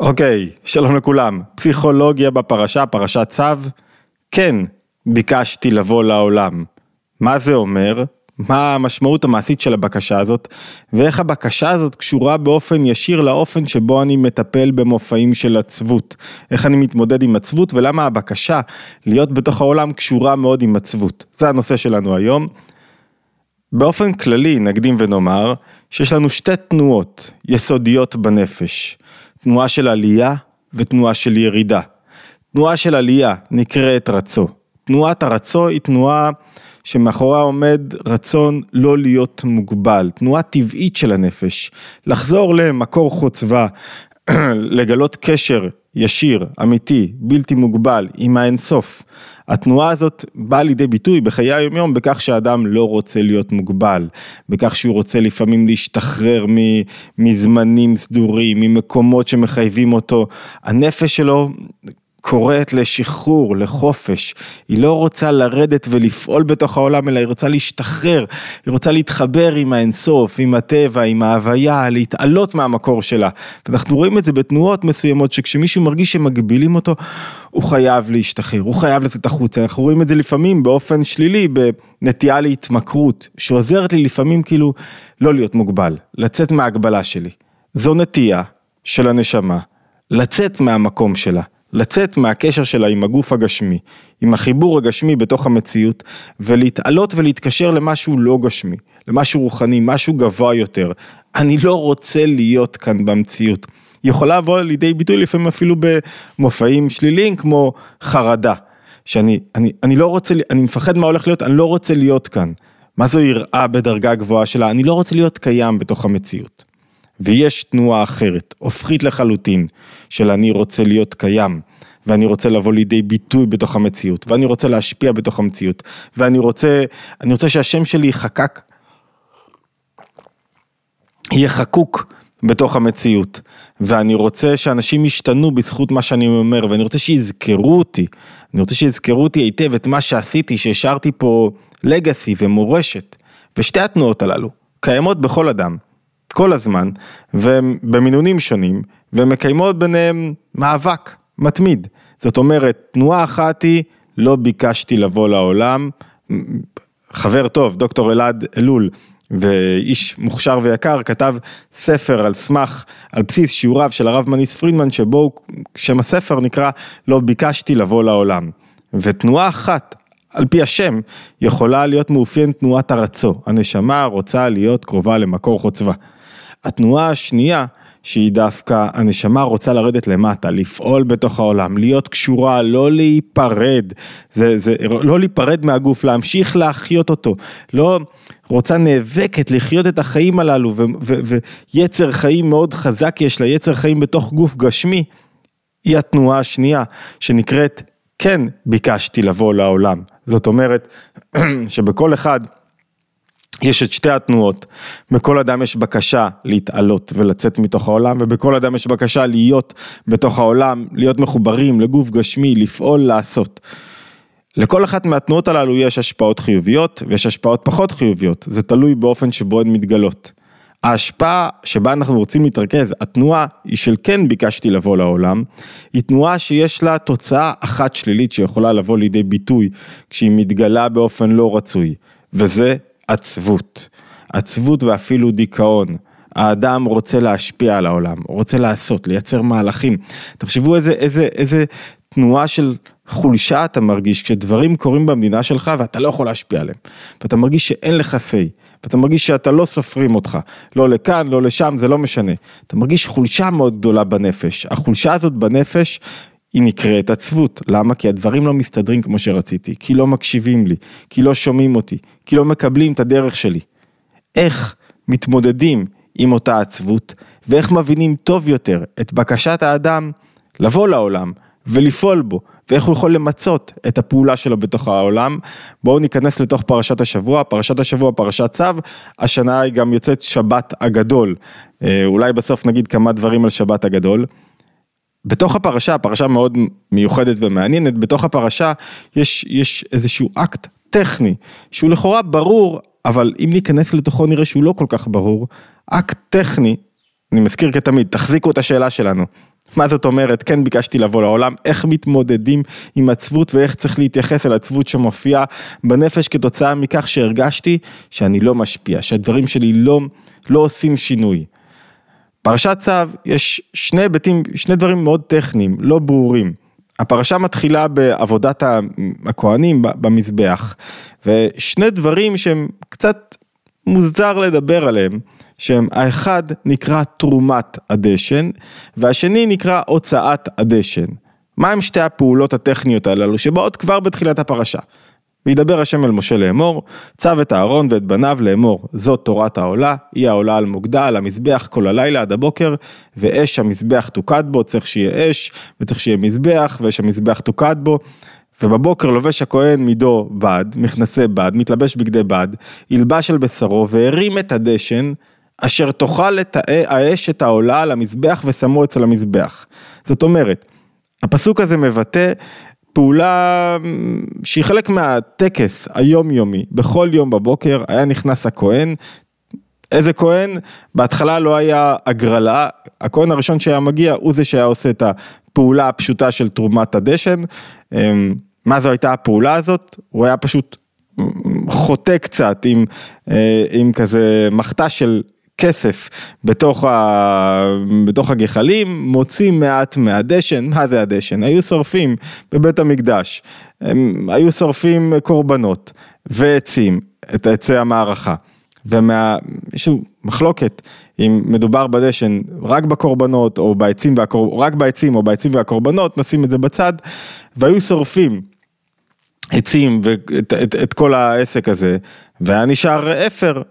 אוקיי, שלום לכולם. פסיכולוגיה בפרשה, פרשת צו? כן, ביקשתי לבוא לעולם. מה זה אומר? מה המשמעות המעשית של הבקשה הזאת, ואיך הבקשה הזאת קשורה באופן ישיר לאופן שבו אני מטפל במופעים של עצבות. איך אני מתמודד עם עצבות ולמה הבקשה להיות בתוך העולם קשורה מאוד עם עצבות. זה הנושא שלנו היום. באופן כללי נקדים ונאמר שיש לנו שתי תנועות יסודיות בנפש. תנועה של עלייה ותנועה של ירידה. תנועה של עלייה נקראת רצו. תנועת הרצו היא תנועה שמאחוריה עומד רצון לא להיות מוגבל, תנועה טבעית של הנפש, לחזור למקור חוצבה, לגלות קשר ישיר, אמיתי, בלתי מוגבל, עם האינסוף. התנועה הזאת באה לידי ביטוי בחיי היומיום בכך שאדם לא רוצה להיות מוגבל, בכך שהוא רוצה לפעמים להשתחרר מזמנים סדורים, ממקומות שמחייבים אותו. הנפש שלו קוראת לשחרור, לחופש, היא לא רוצה לרדת ולפעול בתוך העולם, אלא היא רוצה להשתחרר, היא רוצה להתחבר עם האינסוף, עם הטבע, עם ההוויה, להתעלות מהמקור שלה. ואנחנו רואים את זה בתנועות מסוימות, שכשמישהו מרגיש שמגבילים אותו, הוא חייב להשתחרר, הוא חייב לצאת החוצה, אנחנו רואים את זה לפעמים באופן שלילי, בנטייה להתמכרות, שעוזרת לי לפעמים כאילו לא להיות מוגבל, לצאת מההגבלה שלי. זו נטייה של הנשמה, לצאת מהמקום שלה. לצאת מהקשר שלה עם הגוף הגשמי, עם החיבור הגשמי בתוך המציאות, ולהתעלות ולהתקשר למשהו לא גשמי, למשהו רוחני, משהו גבוה יותר. אני לא רוצה להיות כאן במציאות. היא יכולה לבוא לידי ביטוי לפעמים אפילו במופעים שליליים כמו חרדה, שאני אני, אני לא רוצה, אני מפחד מה הולך להיות, אני לא רוצה להיות כאן. מה זו יראה בדרגה גבוהה שלה? אני לא רוצה להיות קיים בתוך המציאות. ויש תנועה אחרת, הופכית לחלוטין, של אני רוצה להיות קיים, ואני רוצה לבוא לידי ביטוי בתוך המציאות, ואני רוצה להשפיע בתוך המציאות, ואני רוצה, אני רוצה שהשם שלי יחקק, יהיה חקוק בתוך המציאות, ואני רוצה שאנשים ישתנו בזכות מה שאני אומר, ואני רוצה שיזכרו אותי, אני רוצה שיזכרו אותי היטב את מה שעשיתי, שהשארתי פה לגאסי ומורשת, ושתי התנועות הללו קיימות בכל אדם. כל הזמן, ובמינונים שונים, ומקיימות ביניהם מאבק מתמיד. זאת אומרת, תנועה אחת היא, לא ביקשתי לבוא לעולם, חבר טוב, דוקטור אלעד אלול, ואיש מוכשר ויקר, כתב ספר על סמך, על בסיס שיעוריו של הרב מניס פרידמן, שבו שם הספר נקרא לא ביקשתי לבוא לעולם. ותנועה אחת, על פי השם, יכולה להיות מאופיין תנועת הרצו. הנשמה רוצה להיות קרובה למקור חוצבה. התנועה השנייה, שהיא דווקא, הנשמה רוצה לרדת למטה, לפעול בתוך העולם, להיות קשורה, לא להיפרד, זה, זה, לא להיפרד מהגוף, להמשיך להחיות אותו, לא רוצה נאבקת לחיות את החיים הללו, ויצר חיים מאוד חזק יש לה, יצר חיים בתוך גוף גשמי, היא התנועה השנייה, שנקראת, כן ביקשתי לבוא לעולם. זאת אומרת, שבכל אחד, יש את שתי התנועות, בכל אדם יש בקשה להתעלות ולצאת מתוך העולם, ובכל אדם יש בקשה להיות בתוך העולם, להיות מחוברים לגוף גשמי, לפעול, לעשות. לכל אחת מהתנועות הללו יש השפעות חיוביות ויש השפעות פחות חיוביות, זה תלוי באופן שבו הן מתגלות. ההשפעה שבה אנחנו רוצים להתרכז, התנועה היא של כן ביקשתי לבוא לעולם, היא תנועה שיש לה תוצאה אחת שלילית שיכולה לבוא לידי ביטוי כשהיא מתגלה באופן לא רצוי, וזה עצבות, עצבות ואפילו דיכאון. האדם רוצה להשפיע על העולם, רוצה לעשות, לייצר מהלכים. תחשבו איזה, איזה, איזה תנועה של חולשה אתה מרגיש כשדברים קורים במדינה שלך ואתה לא יכול להשפיע עליהם. ואתה מרגיש שאין לך say, ואתה מרגיש שאתה לא סופרים אותך, לא לכאן, לא לשם, זה לא משנה. אתה מרגיש חולשה מאוד גדולה בנפש. החולשה הזאת בנפש היא נקראת עצבות, למה? כי הדברים לא מסתדרים כמו שרציתי, כי לא מקשיבים לי, כי לא שומעים אותי, כי לא מקבלים את הדרך שלי. איך מתמודדים עם אותה עצבות, ואיך מבינים טוב יותר את בקשת האדם לבוא לעולם ולפעול בו, ואיך הוא יכול למצות את הפעולה שלו בתוך העולם. בואו ניכנס לתוך פרשת השבוע, פרשת השבוע פרשת צו, השנה היא גם יוצאת שבת הגדול. אה, אולי בסוף נגיד כמה דברים על שבת הגדול. בתוך הפרשה, פרשה מאוד מיוחדת ומעניינת, בתוך הפרשה יש, יש איזשהו אקט טכני, שהוא לכאורה ברור, אבל אם ניכנס לתוכו נראה שהוא לא כל כך ברור, אקט טכני, אני מזכיר כתמיד, תחזיקו את השאלה שלנו, מה זאת אומרת? כן ביקשתי לבוא לעולם, איך מתמודדים עם עצבות ואיך צריך להתייחס אל עצבות שמופיעה בנפש כתוצאה מכך שהרגשתי שאני לא משפיע, שהדברים שלי לא, לא עושים שינוי. פרשת צו, יש שני היבטים, שני דברים מאוד טכניים, לא ברורים. הפרשה מתחילה בעבודת הכהנים במזבח, ושני דברים שהם קצת מוזר לדבר עליהם. שהם האחד נקרא תרומת הדשן והשני נקרא הוצאת הדשן. מהם שתי הפעולות הטכניות הללו שבאות כבר בתחילת הפרשה? וידבר השם אל משה לאמור, צו את אהרון ואת בניו לאמור, זאת תורת העולה, היא העולה על מוקדה, על המזבח כל הלילה עד הבוקר, ואש המזבח תוקד בו, צריך שיהיה אש, וצריך שיהיה מזבח, ואש המזבח תוקד בו. ובבוקר לובש הכהן מידו בד, מכנסי בד, מתלבש בגדי בד, ילבש על בשרו והרים את הדשן אשר תאכל את האש את העולה על המזבח ושמו אצל המזבח. זאת אומרת, הפסוק הזה מבטא פעולה שהיא חלק מהטקס היומיומי, בכל יום בבוקר היה נכנס הכהן, איזה כהן? בהתחלה לא היה הגרלה, הכהן הראשון שהיה מגיע הוא זה שהיה עושה את הפעולה הפשוטה של תרומת הדשן. אמ, מה זו הייתה הפעולה הזאת? הוא היה פשוט חוטא קצת עם, אה, עם כזה מחטה של כסף בתוך, ה... בתוך הגחלים, מוצאים מעט מהדשן, מה זה הדשן? היו שורפים בבית המקדש, הם היו שורפים קורבנות ועצים, את עצי המערכה. ומה... יש מחלוקת אם מדובר בדשן רק בקורבנות או בעצים והקור... רק בעצים או בעצים והקורבנות, נשים את זה בצד, והיו שורפים עצים ואת את, את כל העסק הזה, והיה נשאר אפר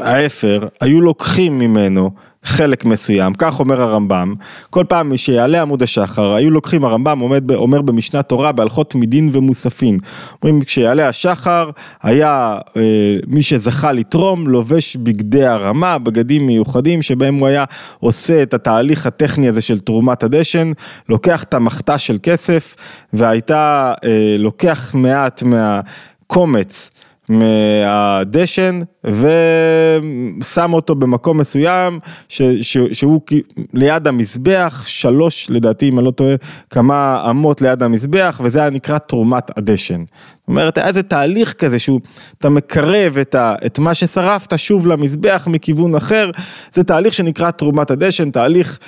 האפר, היו לוקחים ממנו חלק מסוים, כך אומר הרמב"ם, כל פעם שיעלה עמוד השחר, היו לוקחים, הרמב"ם עומד, אומר במשנת תורה בהלכות מדין ומוספין, אומרים כשיעלה השחר, היה אה, מי שזכה לתרום, לובש בגדי הרמה, בגדים מיוחדים שבהם הוא היה עושה את התהליך הטכני הזה של תרומת הדשן, לוקח את המחתה של כסף והייתה אה, לוקח מעט מהקומץ מהדשן ושם אותו במקום מסוים ש, ש, שהוא ליד המזבח, שלוש לדעתי אם אני לא טועה, כמה אמות ליד המזבח וזה היה נקרא תרומת הדשן. זאת אומרת, היה איזה תהליך כזה שהוא, אתה מקרב את, ה, את מה ששרפת שוב למזבח מכיוון אחר, זה תהליך שנקרא תרומת הדשן, תהליך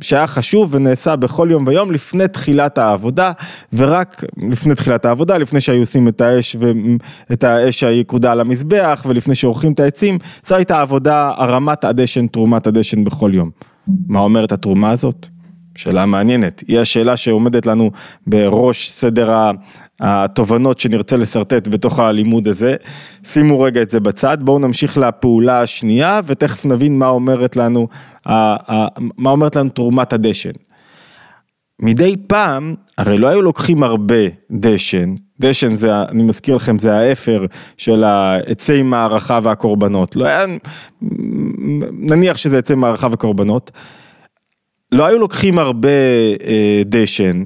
שהיה חשוב ונעשה בכל יום ויום לפני תחילת העבודה, ורק לפני תחילת העבודה, לפני שהיו עושים את האש ואת האש היקודה על המזבח, ולפני שעורכים את העצים, זו הייתה עבודה הרמת הדשן, תרומת הדשן בכל יום. מה אומרת התרומה הזאת? שאלה מעניינת, היא השאלה שעומדת לנו בראש סדר התובנות שנרצה לשרטט בתוך הלימוד הזה. שימו רגע את זה בצד, בואו נמשיך לפעולה השנייה ותכף נבין מה אומרת לנו, מה אומרת לנו תרומת הדשן. מדי פעם, הרי לא היו לוקחים הרבה דשן, דשן זה, אני מזכיר לכם, זה האפר של העצי מערכה והקורבנות, לא היה, נניח שזה עצי מערכה וקורבנות, לא היו לוקחים הרבה אה, דשן,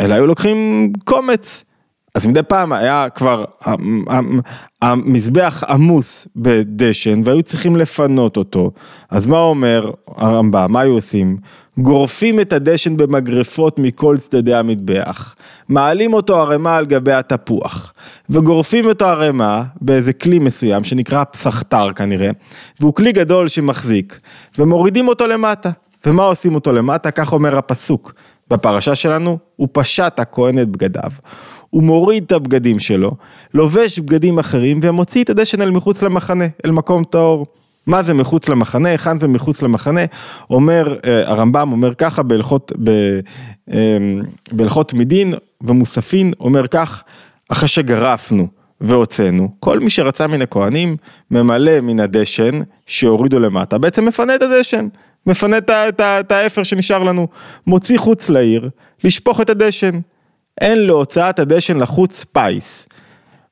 אלא היו לוקחים קומץ. אז מדי פעם היה כבר המזבח עמוס בדשן והיו צריכים לפנות אותו. אז מה אומר הרמב"ם, מה היו עושים? גורפים את הדשן במגרפות מכל צדדי המטבח, מעלים אותו ערימה על גבי התפוח, וגורפים אותו ערימה באיזה כלי מסוים שנקרא פסחתר כנראה, והוא כלי גדול שמחזיק, ומורידים אותו למטה. ומה עושים אותו למטה? כך אומר הפסוק בפרשה שלנו, הוא פשט הכהן את בגדיו, הוא מוריד את הבגדים שלו, לובש בגדים אחרים ומוציא את הדשן אל מחוץ למחנה, אל מקום טהור. מה זה מחוץ למחנה, היכן זה מחוץ למחנה, אומר, אה, הרמב"ם אומר ככה בהלכות, אה, בהלכות מדין ומוספין, אומר כך, אחרי שגרפנו והוצאנו, כל מי שרצה מן הכהנים ממלא מן הדשן שהורידו למטה, בעצם מפנה את הדשן, מפנה את האפר שנשאר לנו, מוציא חוץ לעיר, לשפוך את הדשן. אין להוצאת הדשן לחוץ פיס.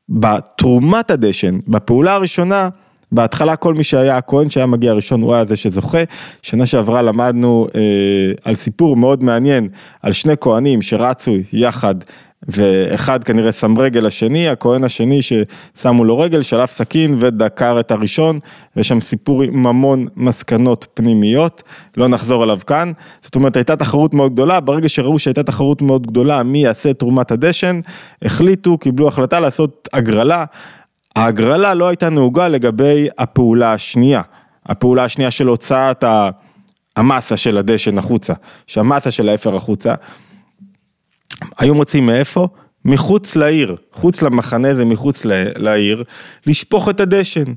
בתרומת הדשן, בפעולה הראשונה, בהתחלה כל מי שהיה הכהן שהיה מגיע ראשון הוא היה זה שזוכה. שנה שעברה למדנו אה, על סיפור מאוד מעניין על שני כהנים שרצו יחד ואחד כנראה שם רגל לשני, הכהן השני ששמו לו רגל, שלף סכין ודקר את הראשון, ויש שם סיפור עם המון מסקנות פנימיות, לא נחזור עליו כאן. זאת אומרת, הייתה תחרות מאוד גדולה, ברגע שראו שהייתה תחרות מאוד גדולה, מי יעשה תרומת הדשן, החליטו, קיבלו החלטה לעשות הגרלה. ההגרלה לא הייתה נהוגה לגבי הפעולה השנייה, הפעולה השנייה של הוצאת המסה של הדשן החוצה, שהמסה של האפר החוצה. היו מוצאים מאיפה? מחוץ לעיר, חוץ למחנה זה מחוץ לעיר, לשפוך את הדשן.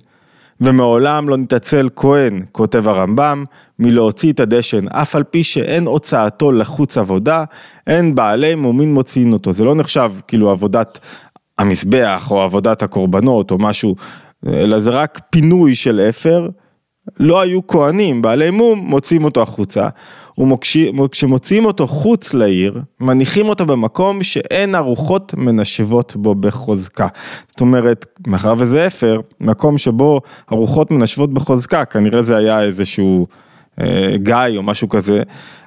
ומעולם לא נתעצל כהן, כותב הרמב"ם, מלהוציא את הדשן, אף על פי שאין הוצאתו לחוץ עבודה, אין בעלי מומין מוציאים אותו. זה לא נחשב כאילו עבודת המזבח או עבודת הקורבנות או משהו, אלא זה רק פינוי של אפר. לא היו כהנים, בעלי מום, מוציאים אותו החוצה. וכשמוציאים אותו חוץ לעיר, מניחים אותו במקום שאין ארוחות מנשבות בו בחוזקה. זאת אומרת, מאחר וזה אפר, מקום שבו ארוחות מנשבות בחוזקה, כנראה זה היה איזשהו אה, גיא או משהו כזה,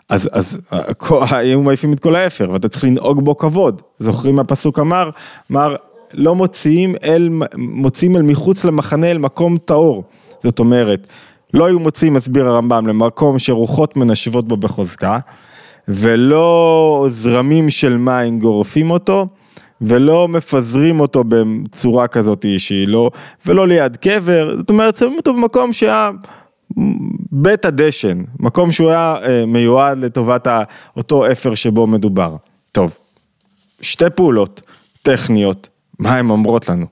אז, אז היו מעיפים את כל האפר ואתה צריך לנהוג בו כבוד. זוכרים הפסוק אמר, אמר, לא מוציאים אל, מוציאים אל מחוץ למחנה אל מקום טהור. זאת אומרת, לא היו מוצאים, מסביר הרמב"ם, למקום שרוחות מנשבות בו בחוזקה, ולא זרמים של מים גורפים אותו, ולא מפזרים אותו בצורה כזאת שהיא לא, ולא ליד קבר, זאת אומרת, שמים אותו במקום שהיה בית הדשן, מקום שהוא היה אה, מיועד לטובת אותו אפר שבו מדובר. טוב, שתי פעולות טכניות, מה הן אומרות לנו?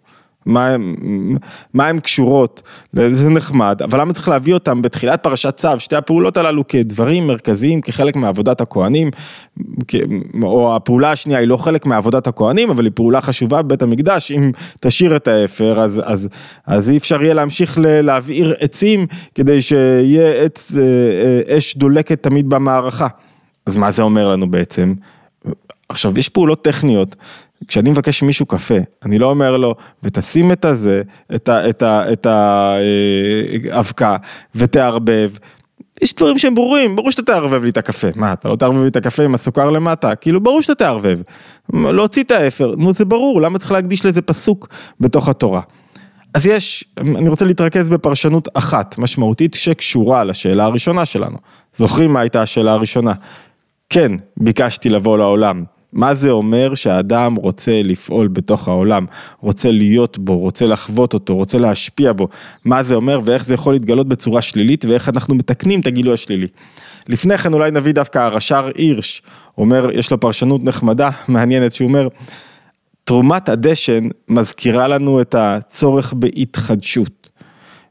מה הן קשורות, זה נחמד, אבל למה צריך להביא אותם בתחילת פרשת צו, שתי הפעולות הללו כדברים מרכזיים, כחלק מעבודת הכהנים, או הפעולה השנייה היא לא חלק מעבודת הכהנים, אבל היא פעולה חשובה בבית המקדש, אם תשאיר את האפר, אז, אז, אז אי אפשר יהיה להמשיך להבעיר עצים, כדי שיהיה עץ, אה, אה, אש דולקת תמיד במערכה. אז מה זה אומר לנו בעצם? עכשיו, יש פעולות טכניות כשאני מבקש מישהו קפה, אני לא אומר לו, ותשים את הזה, את האבקה, אה, ותערבב. יש דברים שהם ברורים, ברור שאתה תערבב לי את הקפה, מה, אתה לא תערבב לי את הקפה עם הסוכר למטה, כאילו ברור שאתה תערבב. להוציא את האפר, נו זה ברור, למה צריך להקדיש לזה פסוק בתוך התורה? אז יש, אני רוצה להתרכז בפרשנות אחת, משמעותית, שקשורה לשאלה הראשונה שלנו. זוכרים מה הייתה השאלה הראשונה? כן, ביקשתי לבוא לעולם, מה זה אומר שהאדם רוצה לפעול בתוך העולם, רוצה להיות בו, רוצה לחוות אותו, רוצה להשפיע בו, מה זה אומר ואיך זה יכול להתגלות בצורה שלילית ואיך אנחנו מתקנים את הגילוי השלילי. לפני כן אולי נביא דווקא הרש"ר הירש, אומר, יש לו פרשנות נחמדה, מעניינת, שהוא אומר, תרומת הדשן מזכירה לנו את הצורך בהתחדשות.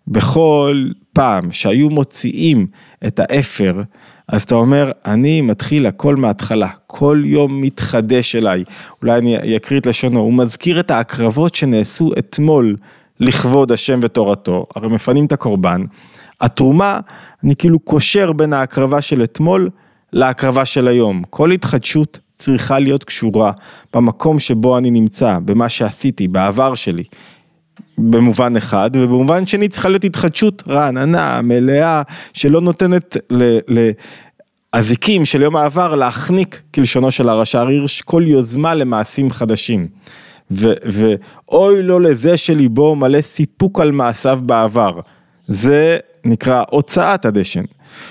בכל פעם שהיו מוציאים את האפר, אז אתה אומר, אני מתחיל הכל מההתחלה, כל יום מתחדש אליי. אולי אני אקריא את לשונו, הוא מזכיר את ההקרבות שנעשו אתמול לכבוד השם ותורתו, הרי מפנים את הקורבן. התרומה, אני כאילו קושר בין ההקרבה של אתמול להקרבה של היום. כל התחדשות צריכה להיות קשורה במקום שבו אני נמצא, במה שעשיתי, בעבר שלי. במובן אחד, ובמובן שני צריכה להיות התחדשות רעננה, מלאה, שלא נותנת לאזיקים של יום העבר להחניק, כלשונו של הרש"ר הירש, כל יוזמה למעשים חדשים. ואוי לו לזה שליבו מלא סיפוק על מעשיו בעבר. זה נקרא הוצאת הדשן.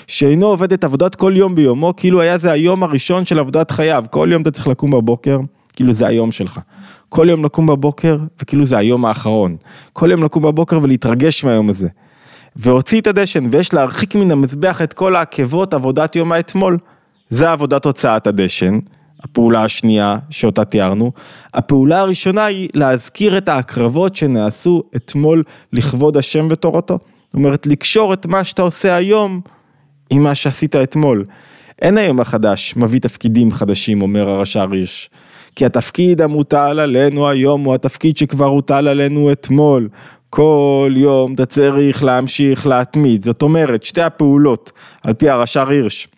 שאינו עובד את עבודת כל יום ביומו, כאילו היה זה היום הראשון של עבודת חייו. כל יום אתה צריך לקום בבוקר, כאילו זה היום שלך. כל יום לקום בבוקר, וכאילו זה היום האחרון. כל יום לקום בבוקר ולהתרגש מהיום הזה. והוציא את הדשן, ויש להרחיק מן המזבח את כל העקבות עבודת יום האתמול. זה עבודת הוצאת הדשן, הפעולה השנייה שאותה תיארנו. הפעולה הראשונה היא להזכיר את ההקרבות שנעשו אתמול לכבוד השם ותורתו. זאת אומרת, לקשור את מה שאתה עושה היום עם מה שעשית אתמול. אין היום החדש מביא תפקידים חדשים, אומר הרש"ר הירש. כי התפקיד המוטל עלינו היום הוא התפקיד שכבר הוטל עלינו אתמול. כל יום אתה צריך להמשיך להתמיד, זאת אומרת שתי הפעולות על פי הרש"ר הירש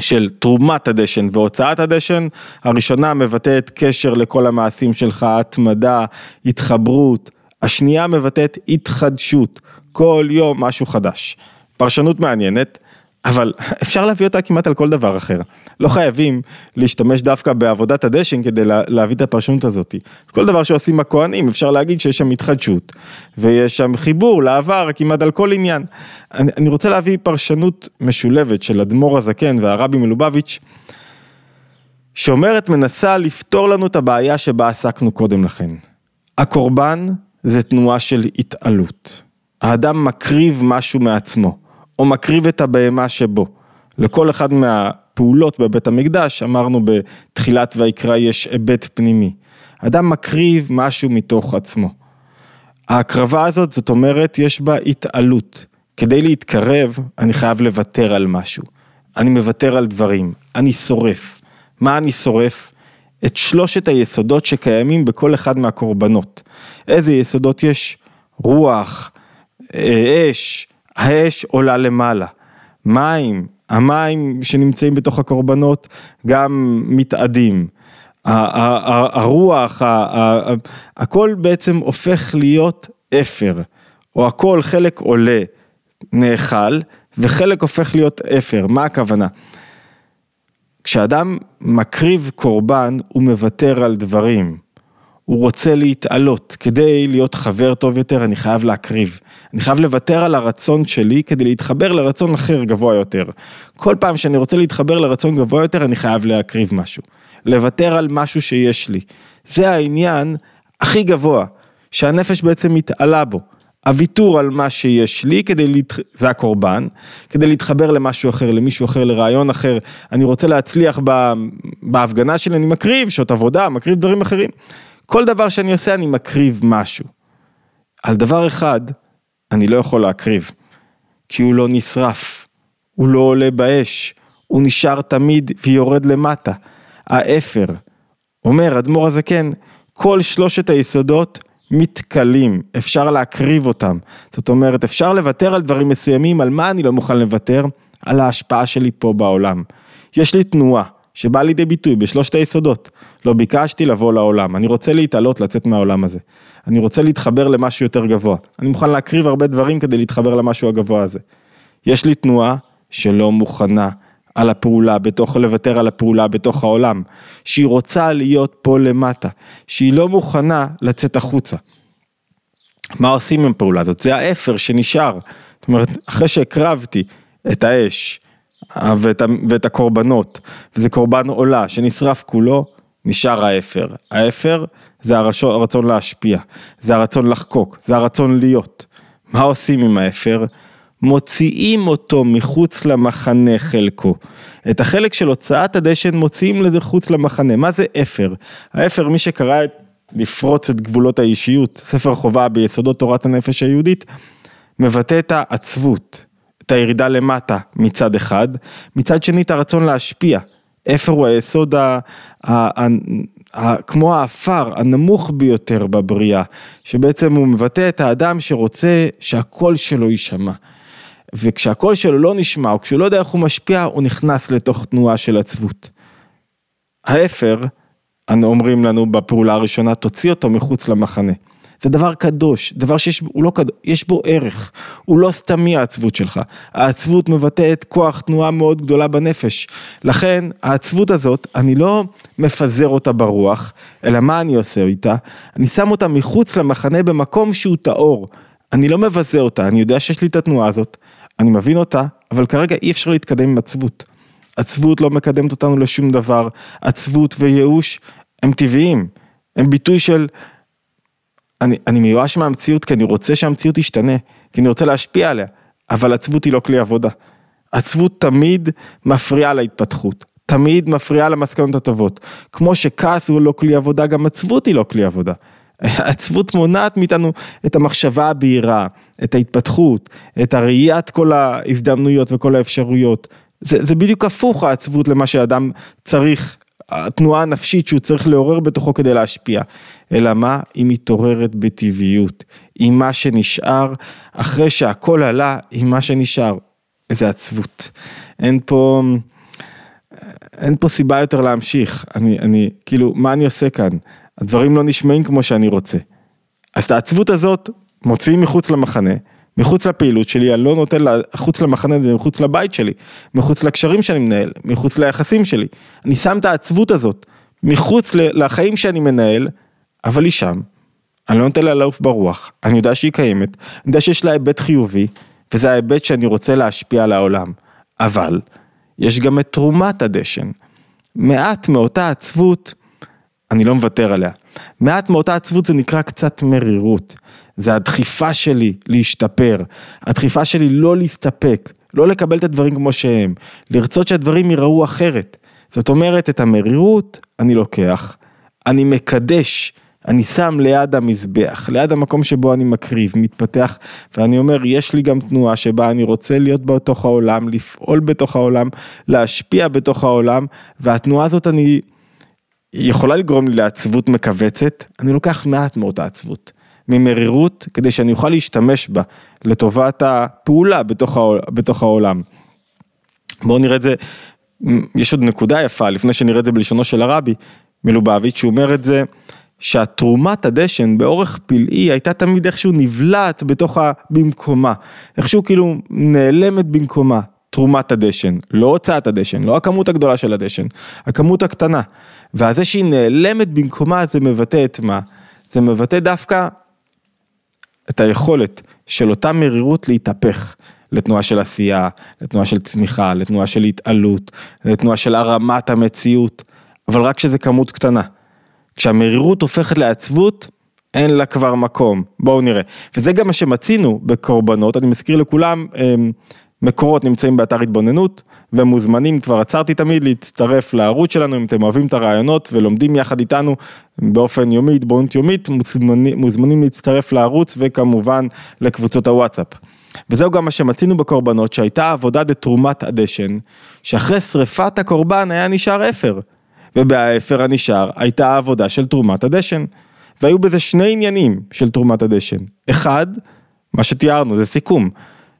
של תרומת הדשן והוצאת הדשן, הראשונה מבטאת קשר לכל המעשים שלך, התמדה, התחברות, השנייה מבטאת התחדשות, כל יום משהו חדש. פרשנות מעניינת, אבל אפשר להביא אותה כמעט על כל דבר אחר. לא חייבים להשתמש דווקא בעבודת הדשן כדי לה, להביא את הפרשנות הזאת. כל דבר שעושים הכהנים אפשר להגיד שיש שם התחדשות ויש שם חיבור לעבר כמעט על כל עניין. אני, אני רוצה להביא פרשנות משולבת של אדמו"ר הזקן והרבי מלובביץ' שאומרת מנסה לפתור לנו את הבעיה שבה עסקנו קודם לכן. הקורבן זה תנועה של התעלות. האדם מקריב משהו מעצמו. או מקריב את הבהמה שבו. לכל אחד מהפעולות בבית המקדש, אמרנו בתחילת ויקרא יש היבט פנימי. אדם מקריב משהו מתוך עצמו. ההקרבה הזאת, זאת אומרת, יש בה התעלות. כדי להתקרב, אני חייב לוותר על משהו. אני מוותר על דברים, אני שורף. מה אני שורף? את שלושת היסודות שקיימים בכל אחד מהקורבנות. איזה יסודות יש? רוח, אה, אש, האש עולה למעלה, מים, המים שנמצאים בתוך הקורבנות גם מתאדים, הרוח, הכל בעצם הופך להיות אפר, או הכל חלק עולה, נאכל, וחלק הופך להיות אפר, מה הכוונה? כשאדם מקריב קורבן, הוא מוותר על דברים. הוא רוצה להתעלות, כדי להיות חבר טוב יותר אני חייב להקריב. אני חייב לוותר על הרצון שלי כדי להתחבר לרצון אחר גבוה יותר. כל פעם שאני רוצה להתחבר לרצון גבוה יותר אני חייב להקריב משהו. לוותר על משהו שיש לי. זה העניין הכי גבוה, שהנפש בעצם מתעלה בו. הוויתור על מה שיש לי כדי, להת... זה הקורבן, כדי להתחבר למשהו אחר, למישהו אחר, לרעיון אחר, אני רוצה להצליח ב... בהפגנה שלי, אני מקריב שעות עבודה, מקריב דברים אחרים. כל דבר שאני עושה אני מקריב משהו. על דבר אחד אני לא יכול להקריב, כי הוא לא נשרף, הוא לא עולה באש, הוא נשאר תמיד ויורד למטה. האפר, אומר אדמו"ר הזקן, כל שלושת היסודות מתכלים, אפשר להקריב אותם. זאת אומרת, אפשר לוותר על דברים מסוימים, על מה אני לא מוכן לוותר? על ההשפעה שלי פה בעולם. יש לי תנועה. שבא לידי ביטוי בשלושת היסודות. לא ביקשתי לבוא לעולם, אני רוצה להתעלות, לצאת מהעולם הזה. אני רוצה להתחבר למשהו יותר גבוה. אני מוכן להקריב הרבה דברים כדי להתחבר למשהו הגבוה הזה. יש לי תנועה שלא מוכנה על הפעולה, בתוך, לוותר על הפעולה בתוך העולם, שהיא רוצה להיות פה למטה, שהיא לא מוכנה לצאת החוצה. מה עושים עם הפעולה הזאת? זה האפר שנשאר. זאת אומרת, אחרי שהקרבתי את האש, ואת, ואת הקורבנות, וזה קורבן עולה שנשרף כולו, נשאר האפר. האפר זה הרצון, להשפיע, זה הרצון לחקוק, זה הרצון להיות. מה עושים עם האפר? מוציאים אותו מחוץ למחנה חלקו. את החלק של הוצאת הדשן מוציאים לזה חוץ למחנה. מה זה אפר? האפר, מי שקרא את לפרוץ את גבולות האישיות, ספר חובה ביסודות תורת הנפש היהודית, מבטא את העצבות, את הירידה למטה מצד אחד, מצד שני את הרצון להשפיע. עפר הוא היסוד ה, ה, ה, ה, כמו העפר הנמוך ביותר בבריאה, שבעצם הוא מבטא את האדם שרוצה שהקול שלו יישמע. וכשהקול שלו לא נשמע, או כשהוא לא יודע איך הוא משפיע, הוא נכנס לתוך תנועה של עצבות. האפר, אומרים לנו בפעולה הראשונה, תוציא אותו מחוץ למחנה. זה דבר קדוש, דבר שיש, לא קדוש, יש בו ערך, הוא לא סתמי העצבות שלך, העצבות מבטאת כוח תנועה מאוד גדולה בנפש, לכן העצבות הזאת, אני לא מפזר אותה ברוח, אלא מה אני עושה איתה? אני שם אותה מחוץ למחנה במקום שהוא טהור, אני לא מבזה אותה, אני יודע שיש לי את התנועה הזאת, אני מבין אותה, אבל כרגע אי אפשר להתקדם עם עצבות. עצבות לא מקדמת אותנו לשום דבר, עצבות וייאוש הם טבעיים, הם ביטוי של אני, אני מיואש מהמציאות כי אני רוצה שהמציאות תשתנה, כי אני רוצה להשפיע עליה, אבל עצבות היא לא כלי עבודה. עצבות תמיד מפריעה להתפתחות, תמיד מפריעה למסקנות הטובות. כמו שכעס הוא לא כלי עבודה, גם עצבות היא לא כלי עבודה. עצבות מונעת מאיתנו את המחשבה הבהירה, את ההתפתחות, את הראיית כל ההזדמנויות וכל האפשרויות. זה, זה בדיוק הפוך העצבות למה שאדם צריך התנועה הנפשית שהוא צריך לעורר בתוכו כדי להשפיע, אלא מה? היא מתעוררת בטבעיות, היא מה שנשאר, אחרי שהכל עלה, היא מה שנשאר. איזה עצבות. אין פה, אין פה סיבה יותר להמשיך, אני, אני, כאילו, מה אני עושה כאן? הדברים לא נשמעים כמו שאני רוצה. אז את העצבות הזאת מוציאים מחוץ למחנה, מחוץ לפעילות שלי, אני לא נותן מחוץ למחנה הזה, מחוץ לבית שלי, מחוץ לקשרים שאני מנהל, מחוץ ליחסים שלי. אני שם את העצבות הזאת מחוץ לחיים שאני מנהל, אבל היא שם. אני לא נותן לה לעוף ברוח, אני יודע שהיא קיימת, אני יודע שיש לה היבט חיובי, וזה ההיבט שאני רוצה להשפיע על העולם. אבל, יש גם את תרומת הדשן. מעט מאותה עצבות, אני לא מוותר עליה. מעט מאותה עצבות זה נקרא קצת מרירות. זה הדחיפה שלי להשתפר, הדחיפה שלי לא להסתפק, לא לקבל את הדברים כמו שהם, לרצות שהדברים ייראו אחרת. זאת אומרת, את המרירות אני לוקח, אני מקדש, אני שם ליד המזבח, ליד המקום שבו אני מקריב, מתפתח, ואני אומר, יש לי גם תנועה שבה אני רוצה להיות בתוך העולם, לפעול בתוך העולם, להשפיע בתוך העולם, והתנועה הזאת אני, יכולה לגרום לי לעצבות מכווצת, אני לוקח מעט מאותה עצבות. ממרירות, כדי שאני אוכל להשתמש בה לטובת הפעולה בתוך, העול, בתוך העולם. בואו נראה את זה, יש עוד נקודה יפה, לפני שנראה את זה בלשונו של הרבי מלובביץ', שהוא אומר את זה, שהתרומת הדשן באורך פלאי הייתה תמיד איכשהו נבלעת בתוך ה... במקומה, איכשהו כאילו נעלמת במקומה, תרומת הדשן, לא הוצאת הדשן, לא הכמות הגדולה של הדשן, הכמות הקטנה. וזה שהיא נעלמת במקומה זה מבטא את מה? זה מבטא דווקא את היכולת של אותה מרירות להתהפך לתנועה של עשייה, לתנועה של צמיחה, לתנועה של התעלות, לתנועה של הרמת המציאות, אבל רק כשזה כמות קטנה. כשהמרירות הופכת לעצבות, אין לה כבר מקום. בואו נראה. וזה גם מה שמצינו בקורבנות, אני מזכיר לכולם, אמ, מקורות נמצאים באתר התבוננות, ומוזמנים, כבר עצרתי תמיד להצטרף לערוץ שלנו, אם אתם אוהבים את הרעיונות ולומדים יחד איתנו באופן יומי, התבוננות יומית, מוזמנים, מוזמנים להצטרף לערוץ וכמובן לקבוצות הוואטסאפ. וזהו גם מה שמצינו בקורבנות, שהייתה עבודה דתרומת הדשן, שאחרי שריפת הקורבן היה נשאר אפר, ובאפר הנשאר הייתה עבודה של תרומת הדשן. והיו בזה שני עניינים של תרומת הדשן. אחד, מה שתיארנו, זה סיכום.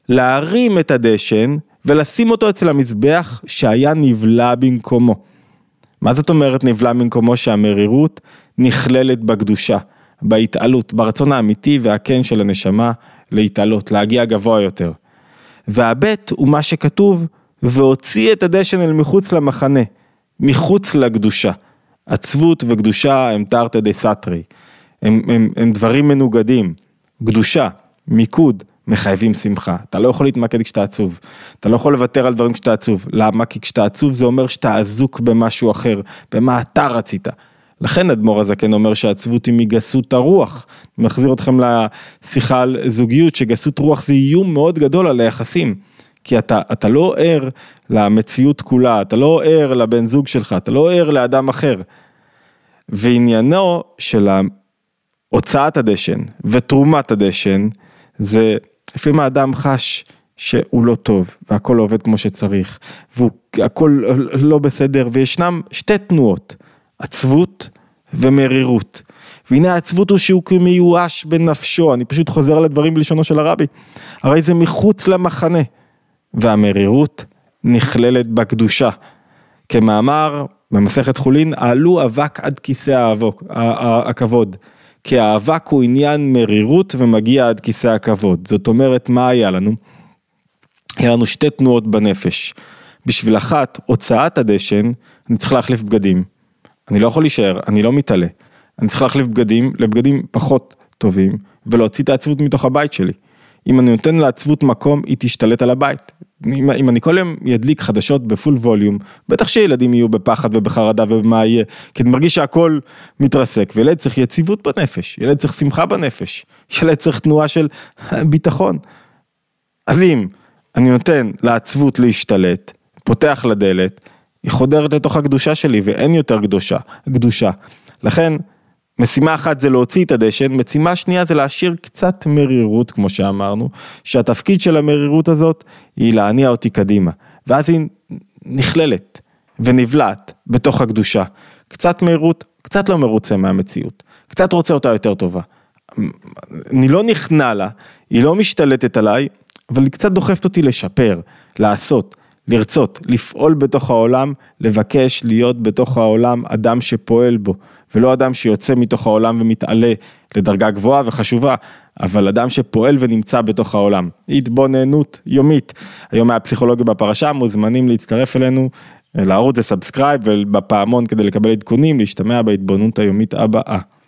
להרים את הדשן ולשים אותו אצל המזבח שהיה נבלע במקומו. מה זאת אומרת נבלע במקומו שהמרירות נכללת בקדושה, בהתעלות, ברצון האמיתי והכן של הנשמה להתעלות, להגיע גבוה יותר. והבט הוא מה שכתוב, והוציא את הדשן אל מחוץ למחנה, מחוץ לקדושה. עצבות וקדושה הם תרתי דה סתרי, הם, הם, הם דברים מנוגדים, קדושה, מיקוד, מחייבים שמחה. אתה לא יכול להתמקד כשאתה עצוב. אתה לא יכול לוותר על דברים כשאתה עצוב. למה? כי כשאתה עצוב זה אומר שאתה אזוק במשהו אחר, במה אתה רצית. לכן אדמו"ר הזקן אומר שהעצבות היא מגסות הרוח. מחזיר אתכם לשיחה על זוגיות, שגסות רוח זה איום מאוד גדול על היחסים. כי אתה, אתה לא ער למציאות כולה, אתה לא ער לבן זוג שלך, אתה לא ער לאדם אחר. ועניינו של הוצאת הדשן ותרומת הדשן, זה לפעמים האדם חש שהוא לא טוב והכל עובד כמו שצריך והכל לא בסדר וישנם שתי תנועות, עצבות ומרירות. והנה העצבות הוא שהוא כמיואש בנפשו, אני פשוט חוזר על הדברים בלשונו של הרבי, הרי זה מחוץ למחנה, והמרירות נכללת בקדושה. כמאמר במסכת חולין, עלו אבק עד כיסא הכבוד. כי האבק הוא עניין מרירות ומגיע עד כיסא הכבוד. זאת אומרת, מה היה לנו? היה לנו שתי תנועות בנפש. בשביל אחת, הוצאת הדשן, אני צריך להחליף בגדים. אני לא יכול להישאר, אני לא מתעלה. אני צריך להחליף בגדים לבגדים פחות טובים, ולהוציא את העצבות מתוך הבית שלי. אם אני נותן לעצבות מקום, היא תשתלט על הבית. אם, אם אני כל יום ידליק חדשות בפול ווליום, בטח שילדים יהיו בפחד ובחרדה ובמה יהיה, כי אני מרגיש שהכל מתרסק, וילד צריך יציבות בנפש, ילד צריך שמחה בנפש, ילד צריך תנועה של ביטחון. אז אם אני נותן לעצבות להשתלט, פותח לדלת, היא חודרת לתוך הקדושה שלי ואין יותר קדושה, קדושה. לכן, משימה אחת זה להוציא את הדשן, משימה שנייה זה להשאיר קצת מרירות, כמו שאמרנו, שהתפקיד של המרירות הזאת היא להניע אותי קדימה, ואז היא נכללת ונבלעת בתוך הקדושה. קצת מרירות, קצת לא מרוצה מהמציאות, קצת רוצה אותה יותר טובה. אני לא נכנע לה, היא לא משתלטת עליי, אבל היא קצת דוחפת אותי לשפר, לעשות, לרצות, לפעול בתוך העולם, לבקש להיות בתוך העולם אדם שפועל בו, ולא אדם שיוצא מתוך העולם ומתעלה לדרגה גבוהה וחשובה, אבל אדם שפועל ונמצא בתוך העולם. התבוננות יומית. היום היה פסיכולוגיה בפרשה, מוזמנים להצטרף אלינו, לערוץ זה subscribe ובפעמון כדי לקבל עדכונים, להשתמע בהתבוננות היומית הבאה.